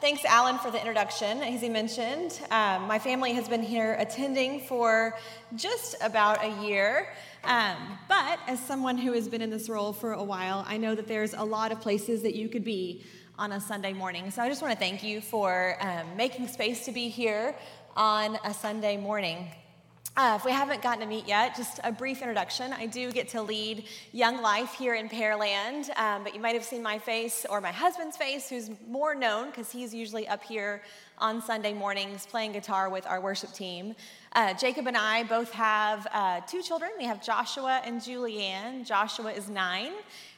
Thanks, Alan, for the introduction. As he mentioned, um, my family has been here attending for just about a year. Um, but as someone who has been in this role for a while, I know that there's a lot of places that you could be on a Sunday morning. So I just want to thank you for um, making space to be here on a Sunday morning. Uh, if we haven't gotten to meet yet, just a brief introduction. I do get to lead Young Life here in Pearland, um, but you might have seen my face or my husband's face, who's more known because he's usually up here on Sunday mornings playing guitar with our worship team. Uh, Jacob and I both have uh, two children. We have Joshua and Julianne. Joshua is nine,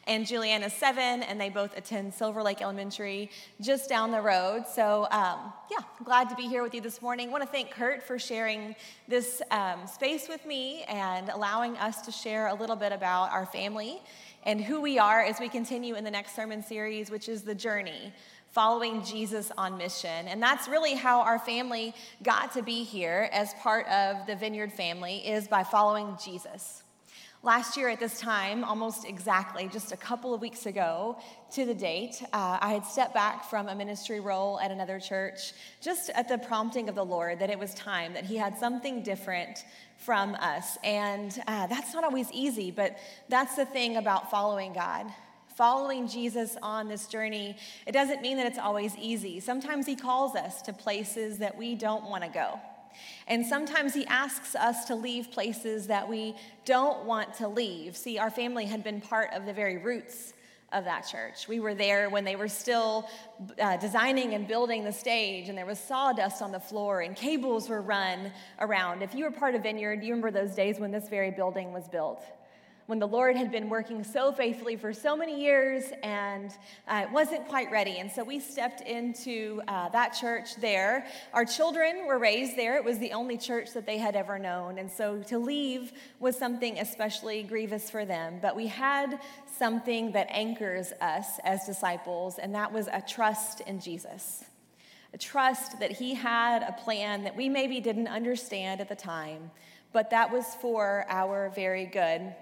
and Julianne is seven, and they both attend Silver Lake Elementary just down the road. So, um, yeah, glad to be here with you this morning. I want to thank Kurt for sharing this um, space with me and allowing us to share a little bit about our family and who we are as we continue in the next sermon series, which is the journey. Following Jesus on mission. And that's really how our family got to be here as part of the Vineyard family, is by following Jesus. Last year at this time, almost exactly, just a couple of weeks ago to the date, uh, I had stepped back from a ministry role at another church just at the prompting of the Lord that it was time, that He had something different from us. And uh, that's not always easy, but that's the thing about following God. Following Jesus on this journey, it doesn't mean that it's always easy. Sometimes He calls us to places that we don't want to go. And sometimes he asks us to leave places that we don't want to leave. See, our family had been part of the very roots of that church. We were there when they were still uh, designing and building the stage, and there was sawdust on the floor, and cables were run around. If you were part of Vineyard, you remember those days when this very building was built when the Lord had been working so faithfully for so many years and uh, wasn't quite ready. And so we stepped into uh, that church there. Our children were raised there. It was the only church that they had ever known. And so to leave was something especially grievous for them. But we had something that anchors us as disciples, and that was a trust in Jesus. A trust that he had a plan that we maybe didn't understand at the time, but that was for our very good.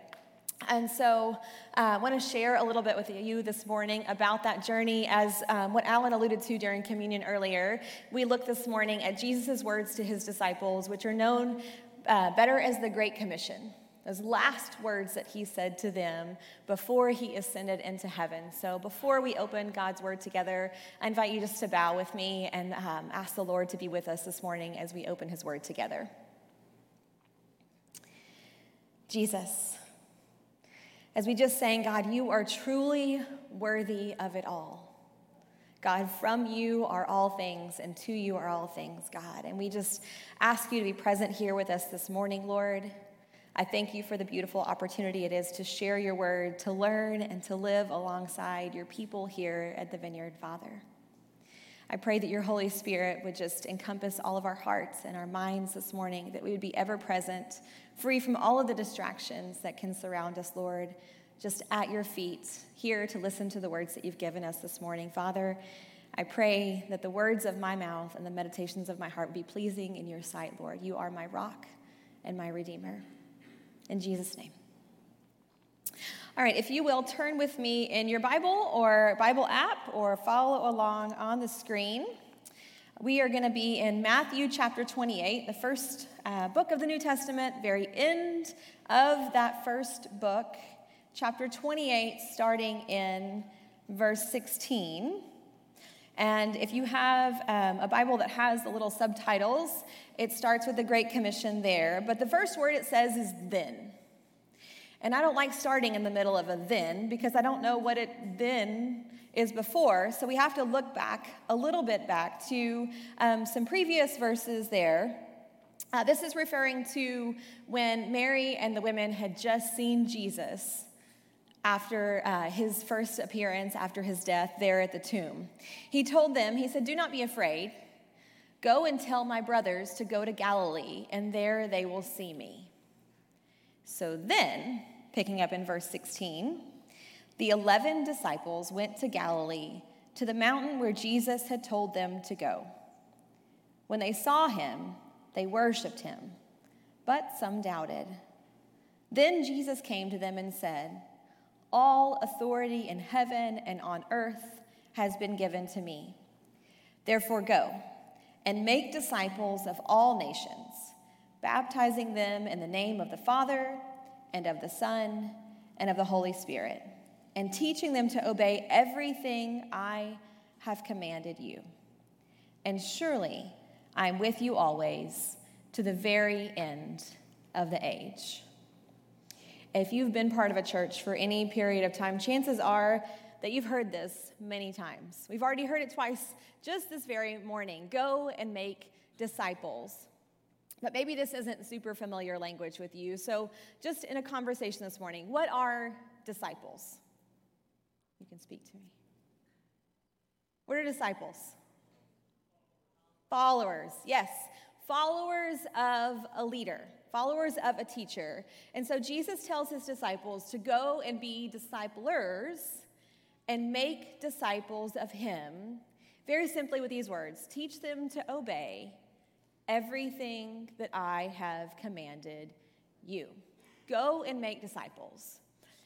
And so uh, I want to share a little bit with you this morning about that journey as um, what Alan alluded to during communion earlier. We look this morning at Jesus' words to his disciples, which are known uh, better as the Great Commission. Those last words that he said to them before he ascended into heaven. So, before we open God's word together, I invite you just to bow with me and um, ask the Lord to be with us this morning as we open his word together. Jesus, as we just sang, God, you are truly worthy of it all. God, from you are all things, and to you are all things, God. And we just ask you to be present here with us this morning, Lord. I thank you for the beautiful opportunity it is to share your word, to learn, and to live alongside your people here at the Vineyard, Father. I pray that your Holy Spirit would just encompass all of our hearts and our minds this morning, that we would be ever present free from all of the distractions that can surround us, Lord, just at your feet, here to listen to the words that you've given us this morning. Father, I pray that the words of my mouth and the meditations of my heart be pleasing in your sight, Lord. You are my rock and my redeemer. In Jesus' name. All right, if you will, turn with me in your Bible or Bible app or follow along on the screen. We are going to be in Matthew chapter 28, the first uh, book of the New Testament, very end of that first book, chapter 28, starting in verse 16. And if you have um, a Bible that has the little subtitles, it starts with the Great Commission there. But the first word it says is then. And I don't like starting in the middle of a then because I don't know what it then is before. So we have to look back a little bit back to um, some previous verses there. Uh, this is referring to when Mary and the women had just seen Jesus after uh, his first appearance, after his death, there at the tomb. He told them, He said, Do not be afraid. Go and tell my brothers to go to Galilee, and there they will see me. So then, picking up in verse 16, the 11 disciples went to Galilee, to the mountain where Jesus had told them to go. When they saw him, they worshiped him, but some doubted. Then Jesus came to them and said, All authority in heaven and on earth has been given to me. Therefore, go and make disciples of all nations, baptizing them in the name of the Father and of the Son and of the Holy Spirit, and teaching them to obey everything I have commanded you. And surely I am with you always to the very end of the age. If you've been part of a church for any period of time, chances are that you've heard this many times. We've already heard it twice just this very morning go and make disciples. But maybe this isn't super familiar language with you. So, just in a conversation this morning, what are disciples? You can speak to me. What are disciples? Followers, yes. Followers of a leader, followers of a teacher. And so Jesus tells his disciples to go and be disciplers and make disciples of him, very simply with these words teach them to obey everything that I have commanded you. Go and make disciples.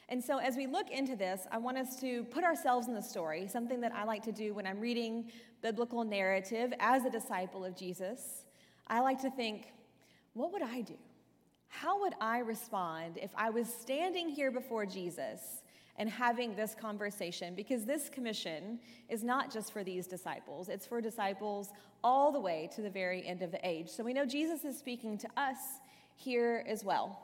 And so, as we look into this, I want us to put ourselves in the story, something that I like to do when I'm reading biblical narrative as a disciple of Jesus. I like to think, what would I do? How would I respond if I was standing here before Jesus and having this conversation because this commission is not just for these disciples, it's for disciples all the way to the very end of the age. So we know Jesus is speaking to us here as well.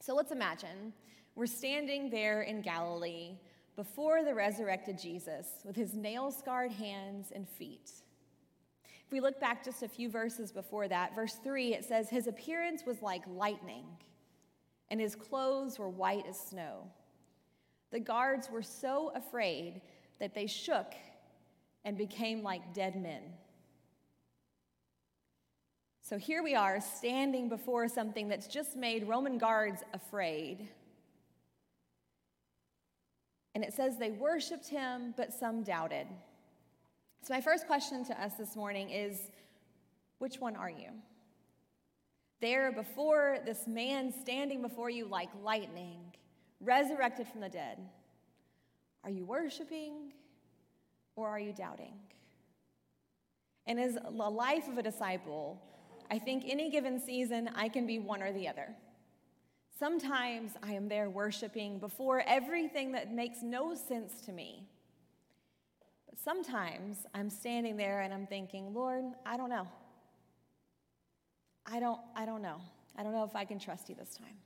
So let's imagine we're standing there in Galilee before the resurrected Jesus with his nail scarred hands and feet. If we look back just a few verses before that, verse 3, it says, His appearance was like lightning, and his clothes were white as snow. The guards were so afraid that they shook and became like dead men. So here we are standing before something that's just made Roman guards afraid. And it says they worshiped him, but some doubted. So, my first question to us this morning is which one are you? There before this man standing before you like lightning, resurrected from the dead, are you worshiping or are you doubting? And as the life of a disciple, I think any given season I can be one or the other. Sometimes I am there worshiping before everything that makes no sense to me. But sometimes I'm standing there and I'm thinking, Lord, I don't know. I don't, I don't know. I don't know if I can trust you this time.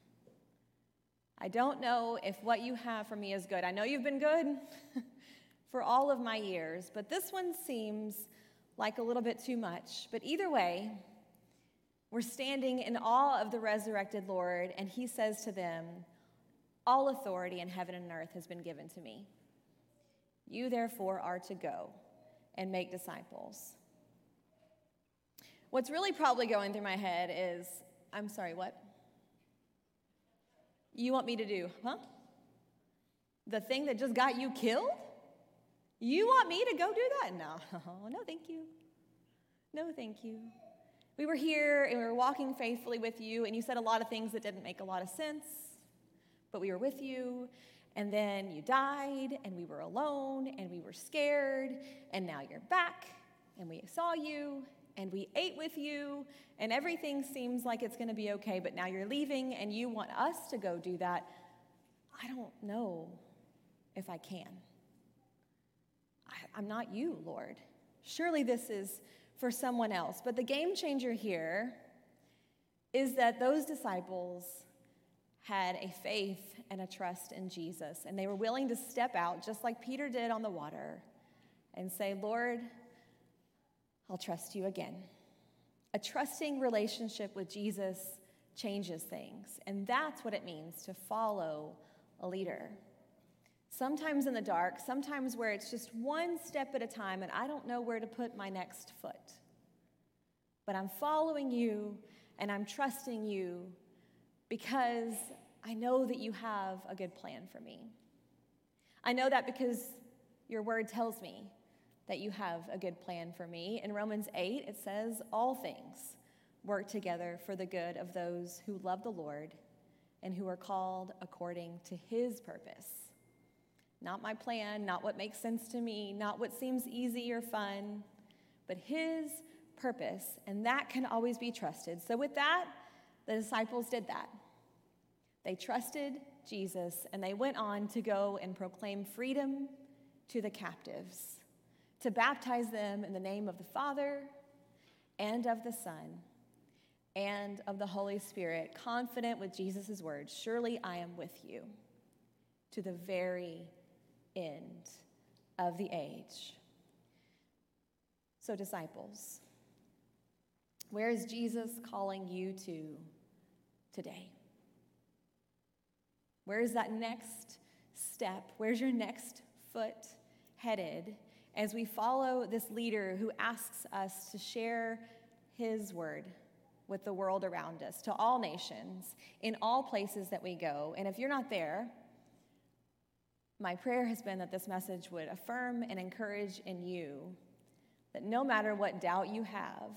I don't know if what you have for me is good. I know you've been good for all of my years, but this one seems like a little bit too much. But either way, we're standing in awe of the resurrected Lord, and he says to them, All authority in heaven and earth has been given to me. You therefore are to go and make disciples. What's really probably going through my head is, I'm sorry, what? You want me to do? Huh? The thing that just got you killed? You want me to go do that? No, no, thank you. No, thank you. We were here and we were walking faithfully with you, and you said a lot of things that didn't make a lot of sense, but we were with you, and then you died, and we were alone, and we were scared, and now you're back, and we saw you, and we ate with you, and everything seems like it's going to be okay, but now you're leaving and you want us to go do that. I don't know if I can. I, am not you, Lord. Surely this is for someone else. But the game changer here is that those disciples had a faith and a trust in Jesus, and they were willing to step out, just like Peter did on the water, and say, Lord, I'll trust you again. A trusting relationship with Jesus changes things, and that's what it means to follow a leader. Sometimes in the dark, sometimes where it's just one step at a time, and I don't know where to put my next foot. But I'm following you and I'm trusting you because I know that you have a good plan for me. I know that because your word tells me that you have a good plan for me. In Romans 8, it says, All things work together for the good of those who love the Lord and who are called according to his purpose. Not my plan, not what makes sense to me, not what seems easy or fun, but His purpose, and that can always be trusted. So, with that, the disciples did that. They trusted Jesus and they went on to go and proclaim freedom to the captives, to baptize them in the name of the Father and of the Son and of the Holy Spirit, confident with Jesus' words Surely I am with you to the very end of the age. So, disciples, where is Jesus calling you to today? Where is that next step? Where's your next foot headed as we follow this leader who asks us to share his word with the world around us, to all nations, in all places that we go? And if you're not there, my prayer has been that this message would affirm and encourage in you that no matter what doubt you have,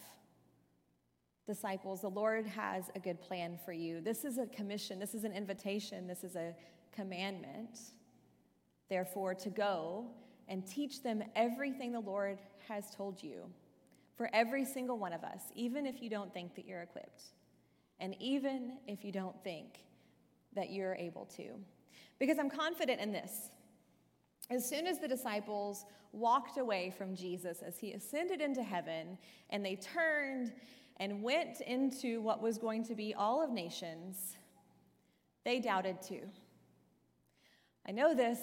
disciples, the Lord has a good plan for you. This is a commission, this is an invitation, this is a commandment. Therefore, to go and teach them everything the Lord has told you for every single one of us, even if you don't think that you're equipped, and even if you don't think that you're able to. Because I'm confident in this. As soon as the disciples walked away from Jesus as he ascended into heaven and they turned and went into what was going to be all of nations, they doubted too. I know this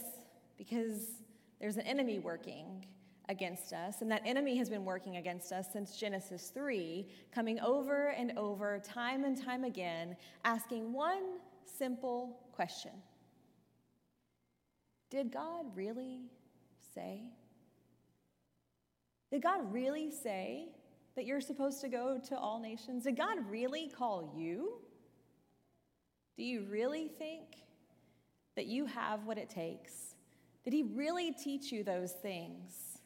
because there's an enemy working against us, and that enemy has been working against us since Genesis 3, coming over and over, time and time again, asking one simple question Did God really say? Did God really say that you're supposed to go to all nations? Did God really call you? Do you really think that you have what it takes? Did He really teach you those things?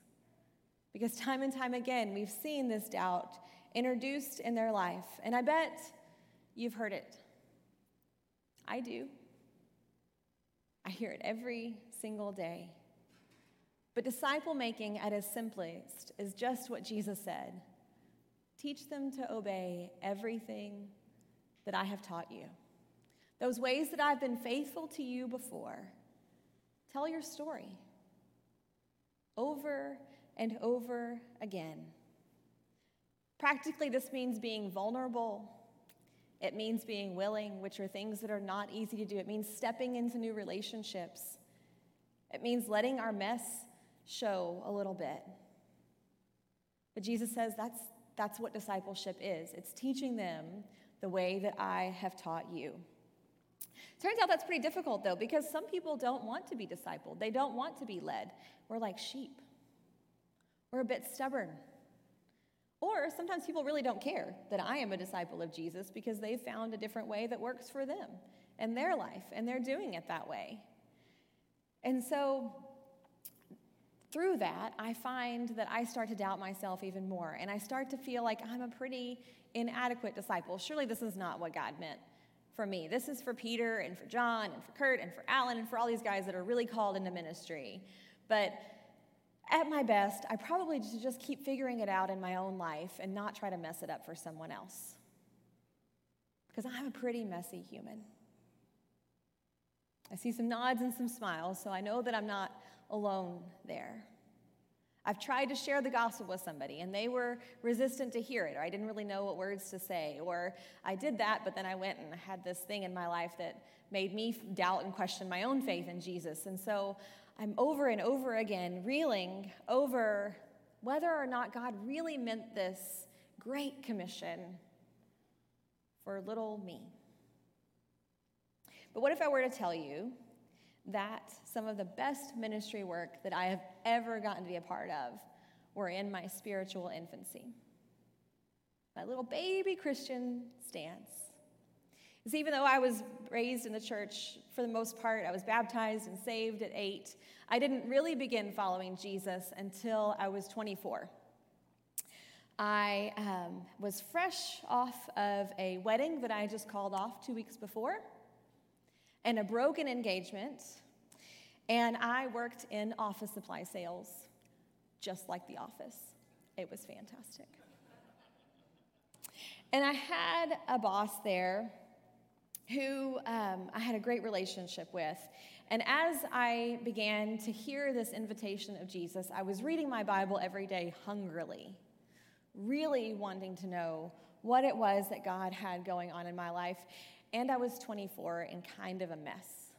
Because time and time again, we've seen this doubt introduced in their life, and I bet you've heard it. I do. I hear it every single day. But disciple making at its simplest is just what Jesus said Teach them to obey everything that I have taught you. Those ways that I've been faithful to you before, tell your story over and over again. Practically, this means being vulnerable. It means being willing, which are things that are not easy to do. It means stepping into new relationships. It means letting our mess show a little bit. But Jesus says that's that's what discipleship is it's teaching them the way that I have taught you. Turns out that's pretty difficult though, because some people don't want to be discipled, they don't want to be led. We're like sheep, we're a bit stubborn. Or sometimes people really don't care that I am a disciple of Jesus because they've found a different way that works for them and their life, and they're doing it that way. And so through that, I find that I start to doubt myself even more, and I start to feel like I'm a pretty inadequate disciple. Surely this is not what God meant for me. This is for Peter and for John and for Kurt and for Alan and for all these guys that are really called into ministry. But at my best, I probably just keep figuring it out in my own life and not try to mess it up for someone else. Because I'm a pretty messy human. I see some nods and some smiles, so I know that I'm not alone there. I've tried to share the gospel with somebody and they were resistant to hear it, or I didn't really know what words to say, or I did that, but then I went and I had this thing in my life that made me doubt and question my own faith in Jesus. And so I'm over and over again reeling over whether or not God really meant this great commission for little me. But what if I were to tell you that some of the best ministry work that I have ever gotten to be a part of were in my spiritual infancy. My little baby Christian stance. Because even though I was raised in the church for the most part, I was baptized and saved at eight, I didn't really begin following Jesus until I was 24. I um, was fresh off of a wedding that I just called off two weeks before and a broken engagement, and I worked in office supply sales, just like the office. It was fantastic. And I had a boss there who um, I had a great relationship with. And as I began to hear this invitation of Jesus, I was reading my Bible every day hungrily, really wanting to know what it was that God had going on in my life. And I was 24 and kind of a mess.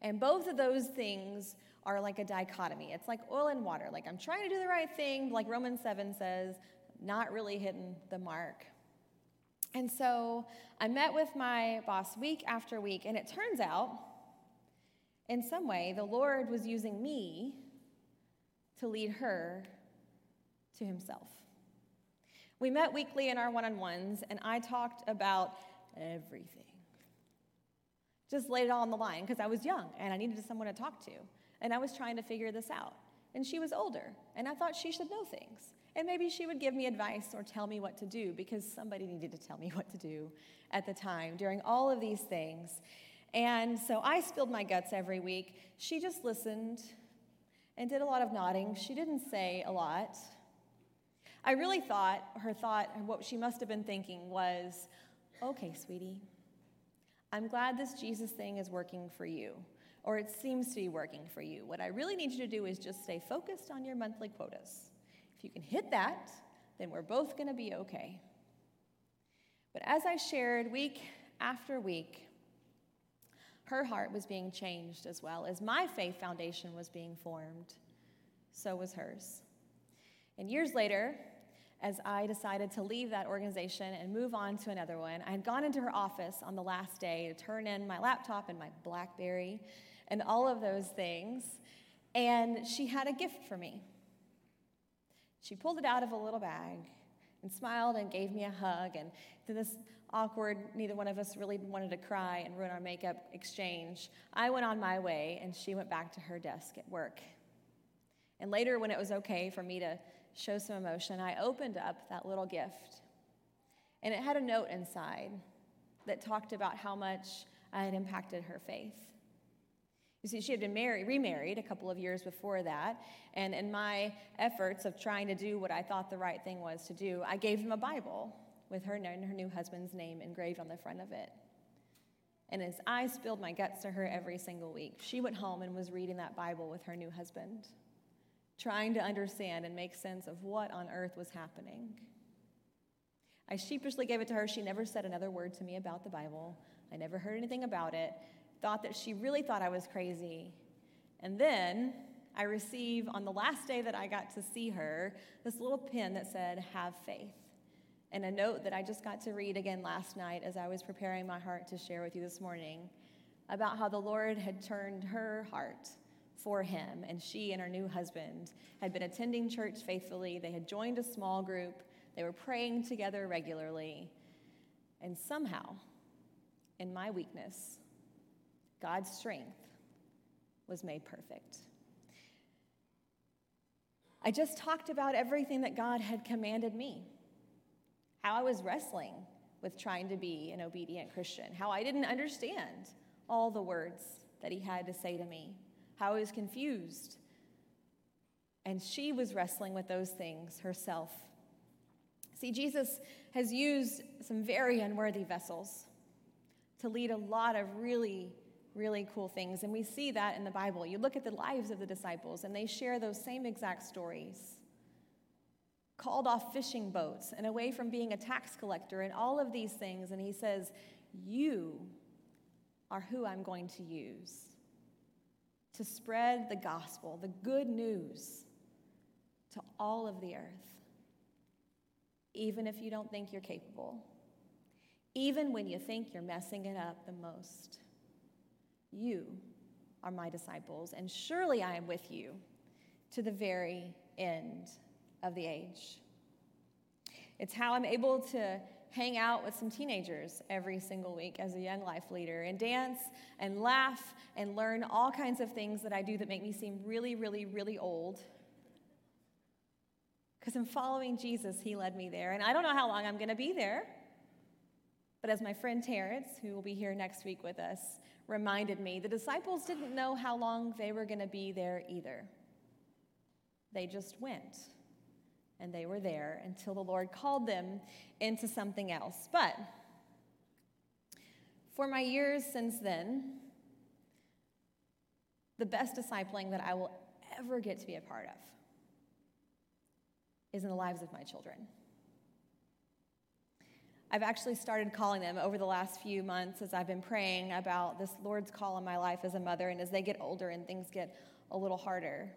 And both of those things are like a dichotomy. It's like oil and water. Like I'm trying to do the right thing, like Romans 7 says, not really hitting the mark. And so I met with my boss week after week, and it turns out, in some way, the Lord was using me to lead her to Himself. We met weekly in our one on ones, and I talked about everything. Just laid it all on the line because I was young and I needed someone to talk to. And I was trying to figure this out. And she was older, and I thought she should know things. And maybe she would give me advice or tell me what to do because somebody needed to tell me what to do at the time during all of these things. And so I spilled my guts every week. She just listened and did a lot of nodding. She didn't say a lot. I really thought her thought, what she must have been thinking was, okay, sweetie, I'm glad this Jesus thing is working for you, or it seems to be working for you. What I really need you to do is just stay focused on your monthly quotas. If you can hit that, then we're both going to be okay. But as I shared week after week, her heart was being changed as well. As my faith foundation was being formed, so was hers. And years later, as I decided to leave that organization and move on to another one, I had gone into her office on the last day to turn in my laptop and my Blackberry and all of those things. And she had a gift for me. She pulled it out of a little bag and smiled and gave me a hug. And to this awkward, neither one of us really wanted to cry and ruin our makeup exchange, I went on my way and she went back to her desk at work. And later, when it was okay for me to show some emotion, I opened up that little gift. And it had a note inside that talked about how much I had impacted her faith. You see, she had been married, remarried a couple of years before that, and in my efforts of trying to do what I thought the right thing was to do, I gave him a Bible with her and her new husband's name engraved on the front of it. And as I spilled my guts to her every single week, she went home and was reading that Bible with her new husband, trying to understand and make sense of what on earth was happening. I sheepishly gave it to her. She never said another word to me about the Bible. I never heard anything about it thought that she really thought I was crazy. And then I receive, on the last day that I got to see her, this little pin that said, Have faith. And a note that I just got to read again last night as I was preparing my heart to share with you this morning about how the Lord had turned her heart for him, and she and her new husband had been attending church faithfully. They had joined a small group, they were praying together regularly. And somehow, in my weakness, God's strength was made perfect. I just talked about everything that God had commanded me, how I was wrestling with trying to be an obedient Christian, how I didn't understand all the words that He had to say to me, how I was confused. And she was wrestling with those things herself. See, Jesus has used some very unworthy vessels to lead a lot of really really cool things. And we see that in the Bible. You look at the lives of the disciples, and they share those same exact stories. Called off fishing boats and away from being a tax collector and all of these things. And he says, You are who I'm going to use to spread the gospel, the good news, to all of the earth, even if you don't think you're capable, even when you think you're messing it up the most. You are my disciples, and surely I am with you to the very end of the age. It's how I'm able to hang out with some teenagers every single week as a young life leader and dance and laugh and learn all kinds of things that I do that make me seem really, really, really old. Because I'm following Jesus, He led me there. And I don't know how long I'm going to be there. But as my friend Terrence, who will be here next week with us, reminded me, the disciples didn't know how long they were going to be there either. They just went and they were there until the Lord called them into something else. But for my years since then, the best discipling that I will ever get to be a part of is in the lives of my children. I've actually started calling them over the last few months as I've been praying about this Lord's call in my life as a mother and as they get older and things get a little harder.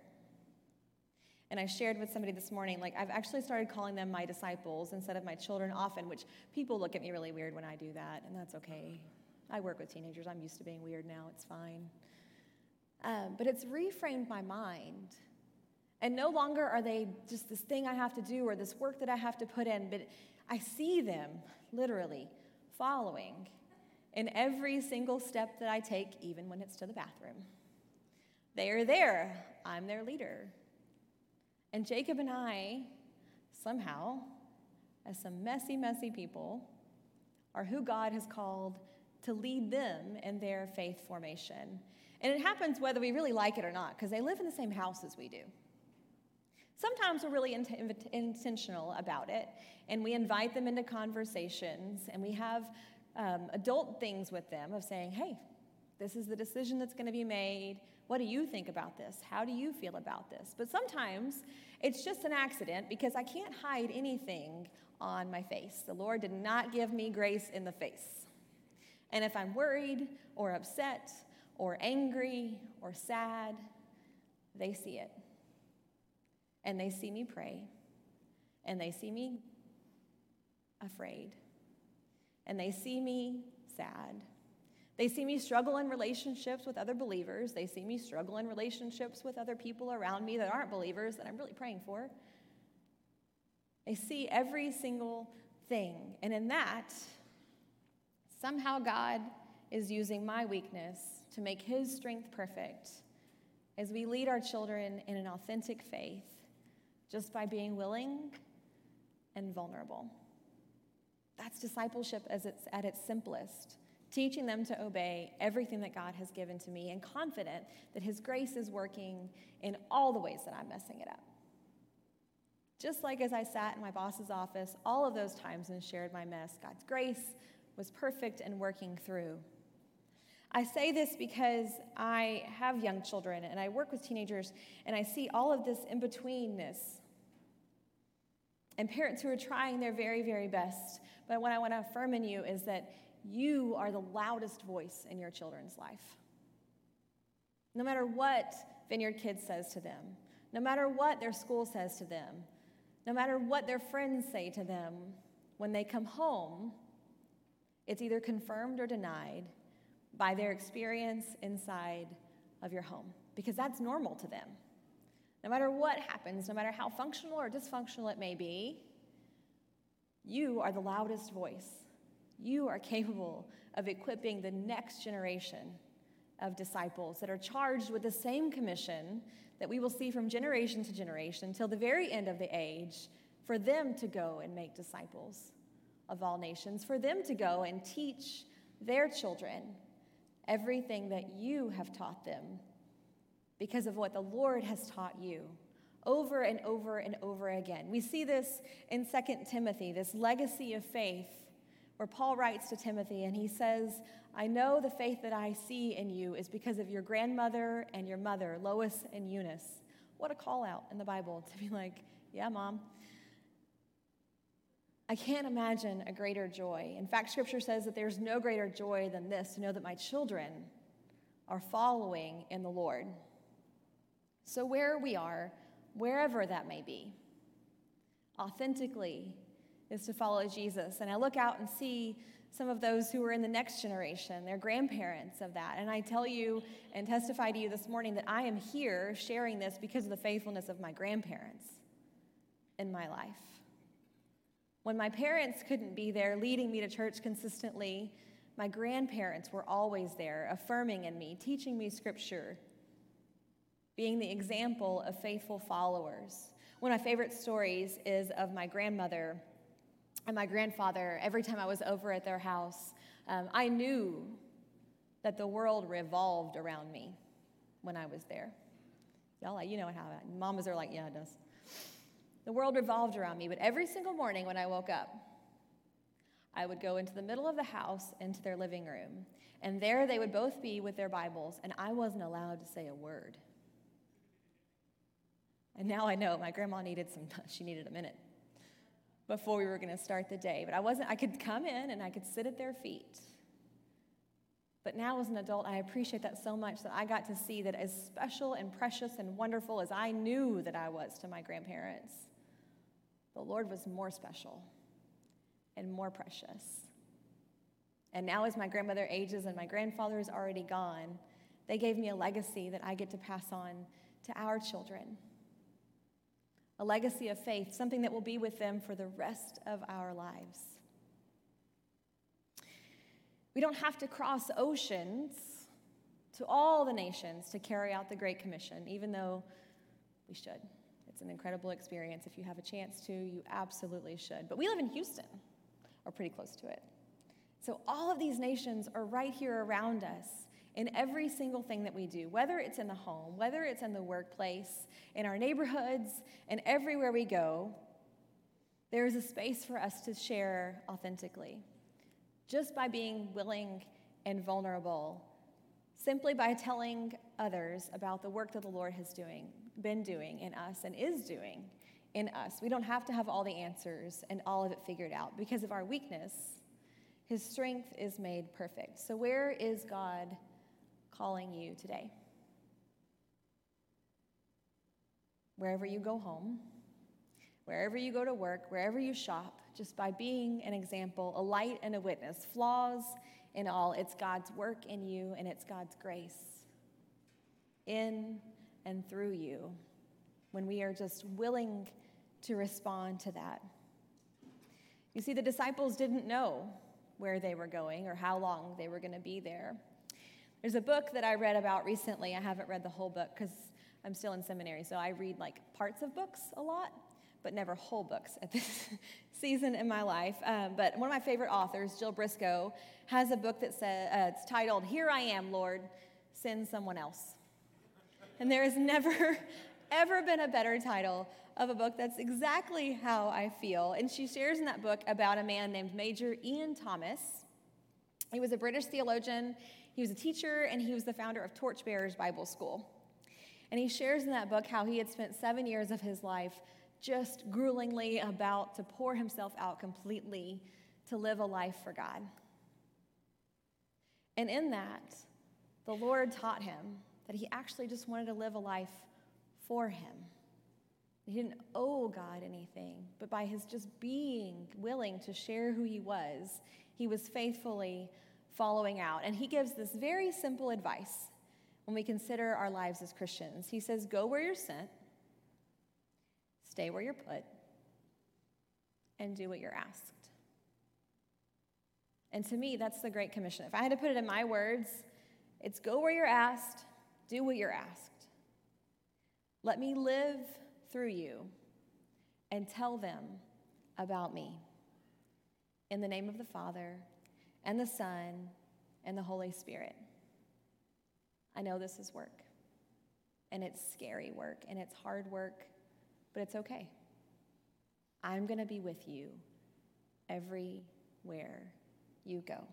And I shared with somebody this morning, like, I've actually started calling them my disciples instead of my children often, which people look at me really weird when I do that, and that's okay. I work with teenagers. I'm used to being weird now. It's fine. Um, but it's reframed my mind. And no longer are they just this thing I have to do or this work that I have to put in, but I see them literally following in every single step that I take, even when it's to the bathroom. They are there, I'm their leader. And Jacob and I, somehow, as some messy, messy people, are who God has called to lead them in their faith formation. And it happens whether we really like it or not, because they live in the same house as we do. Sometimes we're really int- intentional about it, and we invite them into conversations, and we have um, adult things with them of saying, hey, this is the decision that's going to be made. What do you think about this? How do you feel about this? But sometimes it's just an accident because I can't hide anything on my face. The Lord did not give me grace in the face. And if I'm worried or upset or angry or sad, they see it and they see me pray, and they see me afraid, and they see me sad. They see me struggle in relationships with other believers. They see me struggle in relationships with other people around me that aren't believers that I'm really praying for. They see every single thing. And in that, somehow God is using my weakness to make his strength perfect as we lead our children in an authentic faith just by being willing and vulnerable. That's discipleship as it's at its simplest, teaching them to obey everything that God has given to me and confident that His grace is working in all the ways that I'm messing it up. Just like as I sat in my boss's office all of those times and shared my mess, God's grace was perfect and working through. I say this because I have young children and I work with teenagers and I see all of this in betweenness. And parents who are trying their very, very best. But what I want to affirm in you is that you are the loudest voice in your children's life. No matter what Vineyard Kids says to them, no matter what their school says to them, no matter what their friends say to them, when they come home, it's either confirmed or denied by their experience inside of your home because that's normal to them. No matter what happens, no matter how functional or dysfunctional it may be, you are the loudest voice. You are capable of equipping the next generation of disciples that are charged with the same commission that we will see from generation to generation until the very end of the age for them to go and make disciples of all nations, for them to go and teach their children everything that you have taught them because of what the Lord has taught you over and over and over again. We see this in 2 Timothy, this legacy of faith, where Paul writes to Timothy and he says, I know the faith that I see in you is because of your grandmother and your mother, Lois and Eunice. What a call out in the Bible to be like, yeah, mom. I can't imagine a greater joy. In fact, scripture says that there's no greater joy than this to know that my children are following in the Lord. So, where we are, wherever that may be, authentically is to follow Jesus. And I look out and see some of those who are in the next generation, they're grandparents of that. And I tell you and testify to you this morning that I am here sharing this because of the faithfulness of my grandparents in my life. When my parents couldn't be there leading me to church consistently, my grandparents were always there, affirming in me, teaching me scripture, being the example of faithful followers. One of my favorite stories is of my grandmother and my grandfather. Every time I was over at their house, um, I knew that the world revolved around me when I was there. Y'all, you know how mamas are like, yeah, it does. The world revolved around me, but every single morning when I woke up, I would go into the middle of the house, into their living room, and there they would both be with their Bibles, and I wasn't allowed to say a word. And now I know my grandma needed some, she needed a minute before we were going to start the day. But I wasn't, I could come in and I could sit at their feet. But now, as an adult, I appreciate that so much that I got to see that as special and precious and wonderful as I knew that I was to my grandparents, the Lord was more special and more precious. And now, as my grandmother ages and my grandfather is already gone, they gave me a legacy that I get to pass on to our children a legacy of faith, something that will be with them for the rest of our lives. We don't have to cross oceans to all the nations to carry out the Great Commission, even though we should. It's an incredible experience. If you have a chance to, you absolutely should. But we live in Houston, or pretty close to it. So all of these nations are right here around us in every single thing that we do, whether it's in the home, whether it's in the workplace, in our neighborhoods, and everywhere we go, there is a space for us to share authentically. Just by being willing and vulnerable, simply by telling others about the work that the Lord has doing, been doing in us and is doing in us. We don't have to have all the answers and all of it figured out because of our weakness. His strength is made perfect. So, where is God calling you today. Wherever you go home, wherever you go to work, wherever you shop, just by being an example, a light and a witness, flaws in all, it's God's work in you and it's God's grace in and through you when we are just willing to respond to that. You see, the disciples didn't know where they were going or how long they were going to be there. There's a book that I read about recently. I haven't read the whole book because I'm still in seminary, so I read like parts of books a lot, but never whole books at this season in my life. Um, but one of my favorite authors, Jill Briscoe, has a book that says uh, it's titled "Here I Am, Lord, Send Someone Else." And there has never, ever been a better title of a book that's exactly how I feel. And she shares in that book about a man named Major Ian Thomas. He was a British theologian. He was a teacher and he was the founder of Torchbearers Bible School. And he shares in that book how he had spent seven years of his life just gruelingly about to pour himself out completely to live a life for God. And in that, the Lord taught him that he actually just wanted to live a life for him. He didn't owe God anything, but by his just being willing to share who he was, he was faithfully following out. And he gives this very simple advice when we consider our lives as Christians. He says, Go where you're sent, stay where you're put, and do what you're asked. And to me, that's the Great Commission. If I had to put it in my words, it's go where you're asked, do what you're asked. Let me live through you and tell them about me. In the name of the Father, and the Son and the Holy Spirit. I know this is work, and it's scary work, and it's hard work, but it's okay. I'm going to be with you everywhere you go.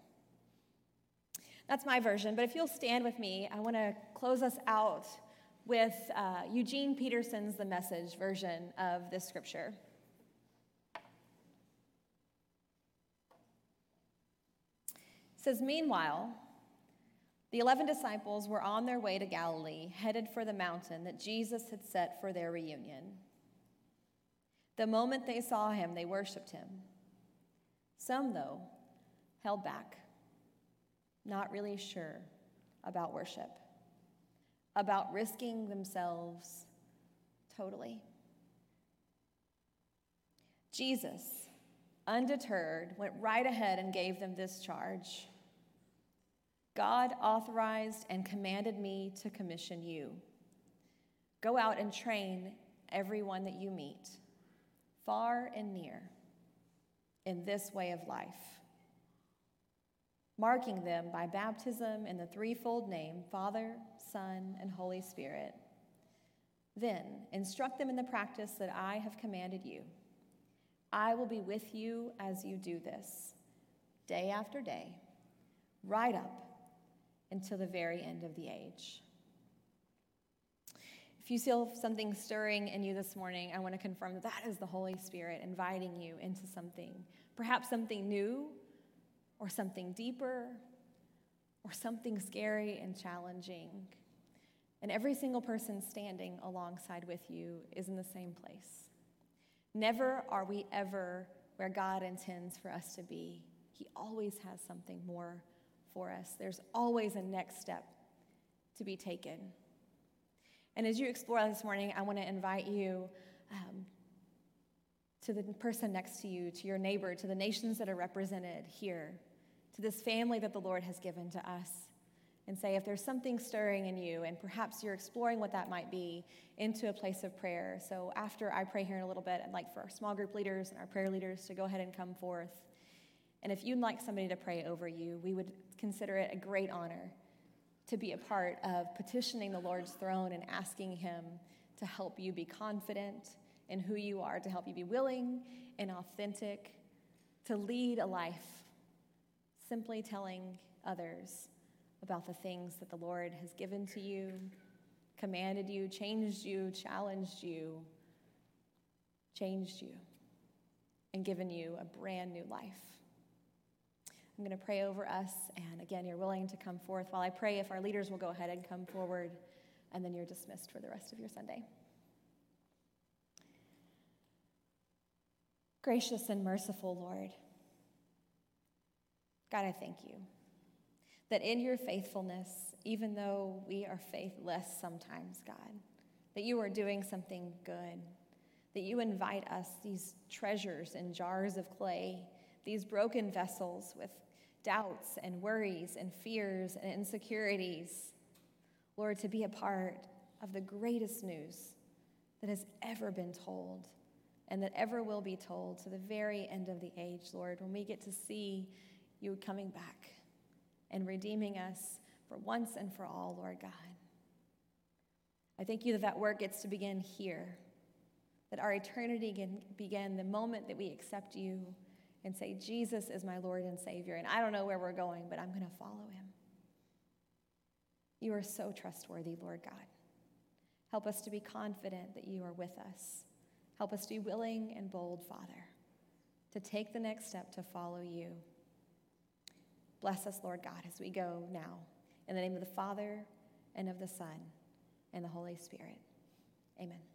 That's my version, but if you'll stand with me, I want to close us out with uh, Eugene Peterson's The Message version of this scripture. Says, Meanwhile, the 11 disciples were on their way to Galilee, headed for the mountain that Jesus had set for their reunion. The moment they saw him, they worshiped him. Some, though, held back, not really sure about worship, about risking themselves totally. Jesus, undeterred, went right ahead and gave them this charge God authorized and commanded me to commission you. Go out and train everyone that you meet, far and near, in this way of life, marking them by baptism in the threefold name Father, Son, and Holy Spirit, Then instruct them in the practice that I have commanded you. I will be with you as you do this, day after day, right up until the very end of the age. If you feel something stirring in you this morning, I want to confirm that that is the Holy Spirit inviting you into something, perhaps something new, or something deeper, or something scary and challenging. And every single person standing alongside with you is in the same place. Never are we ever where God intends for us to be. He always has something more for us. There's always a next step to be taken. And as you explore this morning, I want to invite you um, to the person next to you, to your neighbor, to the nations that are represented here, to this family that the Lord has given to us and say, if there's something stirring in you, and perhaps you're exploring what that might be, into a place of prayer. So after I pray here in a little bit, I'd like for our small group leaders and our prayer leaders to go ahead and come forth. And if you'd like somebody to pray over you, we would consider it a great honor to be a part of petitioning the Lord's throne and asking Him to help you be confident in who you are, to help you be willing and authentic, to lead a life simply telling others about the things that the Lord has given to you, commanded you, changed you, challenged you, changed you, and given you a brand new life. I'm going to pray over us, and again, you're willing to come forth. While I pray, if our leaders will go ahead and come forward, and then you're dismissed for the rest of your Sunday. Gracious and merciful Lord, God, I thank you that in your faithfulness, even though we are faithless sometimes, God, that you are doing something good, that you invite us, these treasures in jars of clay, these broken vessels with doubts and worries and fears and insecurities, Lord, to be a part of the greatest news that has ever been told and that ever will be told to the very end of the age, Lord, when we get to see you coming back and redeeming us for once and for all, Lord God. I thank you that that work gets to begin here, that our eternity can begin the moment that we accept you and say, Jesus is my Lord and Savior. And I don't know where we're going, but I'm going to follow him. You are so trustworthy, Lord God. Help us to be confident that you are with us. Help us to be willing and bold, Father, to take the next step to follow you. Bless us, Lord God, as we go now. In the name of the Father, and of the Son, and the Holy Spirit. Amen.